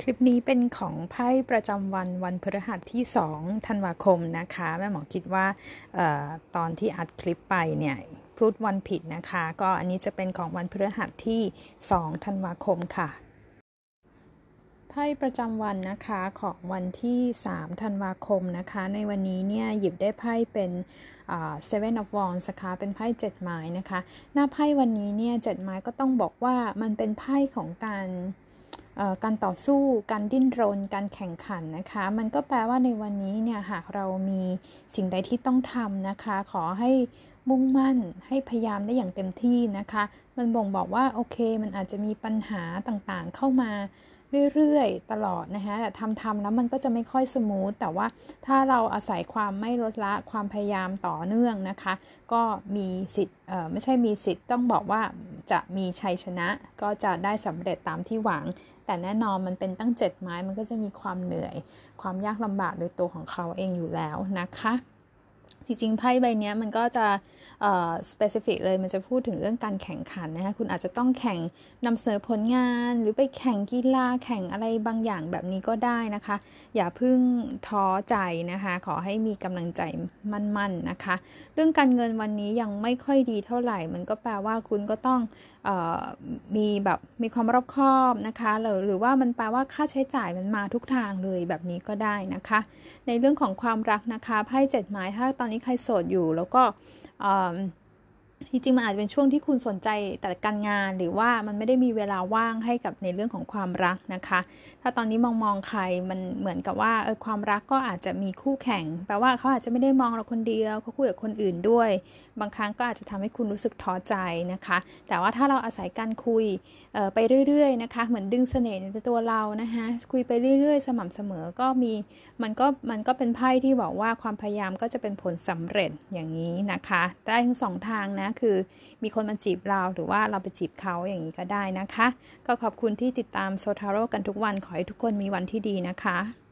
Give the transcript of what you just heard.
คลิปนี้เป็นของไพ่ประจำวันวันพฤหัสที่ 2 ธันวาคมนะคะ แม่หมอคิดว่าออตอนที่อัดคลิปไปเนี่ยพูดวันผิดนะคะ ก็อันนี้จะเป็นของวันพฤหัสที่ 2 ธันวาคมค่ะไพ่ประจำวันนะคะของวันที่ 3 ธันวาคมนะคะ ในวันนี้เนี่ยหยิบได้ไพ่เป็น Seven of Wands นะคะเป็นไพ่เจ็ดไม้นะคะ หน้าไพ่วันนี้เนี่ยเจ็ดไม้ก็ต้องบอกว่ามันเป็นไพ่ของการ การต่อสู้ การดิ้นรน การแข่งขันนะคะ มันก็แปลว่าในวันนี้เนี่ยหากเรามีสิ่งใดที่ต้องทำนะคะ ขอให้มุ่งมั่นให้พยายามได้อย่างเต็มที่นะคะ มันบ่งบอกว่าโอเค มันอาจจะมีปัญหาต่างๆ เข้ามาเรื่อยๆ ตลอดนะคะแต่ทำๆแล้วมันก็จะไม่ค่อยสมูท แต่ว่าถ้าเราอาศัยความไม่ลดละความพยายามต่อเนื่องนะคะ ก็มีสิทธิ์ไม่ใช่มีสิทธิ์ต้องบอกว่าจะมีชัยชนะก็จะได้สำเร็จตามที่หวัง แต่แน่นอนมันเป็นตั้งเจ็ดไม้มันก็จะมีความเหนื่อย ความยากลำบากโดยตัวของเขาเองอยู่แล้วนะคะ จริงๆไพ่ใบนี้มันก็จะเอ่อ specific เลยมันจะพูดถึงเรื่องการแข่งขันนะคะคุณอาจจะต้องแข่งนำเสนอผลงานหรือไปแข่งกีฬาแข่งอะไรบางอย่างแบบนี้ก็ได้นะคะ อย่าเพิ่งท้อใจนะคะ ขอให้มีกำลังใจมั่นๆนนะคะ เรื่องการเงินวันนี้ยังไม่ค่อยดีเท่าไหร่ มันก็แปลว่าคุณก็ต้องออมีแบบมีความรอบคอบนะคะหรือหรือว่ามันแปลว่าค่าใช้จ่ายมันมาทุกทางเลยแบบนี้ก็ได้นะคะ ในเรื่องของความรักนะคะไพ่เจ็ดไม้ถ้าตอนนี้ใครโสดอยู่ แล้วก็ จริงๆมันอาจจะเป็นช่วงที่คุณสนใจแต่การงานหรือว่ามันไม่ได้มีเวลาว่างให้กับในเรื่องของความรักนะคะ ถ้าตอนนี้มองมองใครมันเหมือนกับว่าเออความรักก็อาจจะมีคู่แข่ง แปลว่าเขาอาจจะไม่ได้มองเราคนเดียวเขาคุยกับคนอื่นด้วย บางครั้งก็อาจจะทำให้คุณรู้สึกท้อใจนะคะ แต่ว่าถ้าเราอาศัยการคุยไปเรื่อยๆนะคะ เหมือนดึงเสน่ห์ในตัวเรานะคะคุยไปเรื่อยๆ สม่ำเสมอก็มีมันก็มันก็เป็นไพ่ที่บอกว่าความพยายามก็จะเป็นผลสำเร็จอย่างนี้นะคะ ได้ทั้งสองทางนะนะคือ มีคนมาจีบเราหรือว่าเราไปจีบเขาอย่างนี้ก็ได้นะคะ ก็ขอบคุณที่ติดตามโซทาโร่กันทุกวันขอให้ทุกคนมีวันที่ดีนะคะ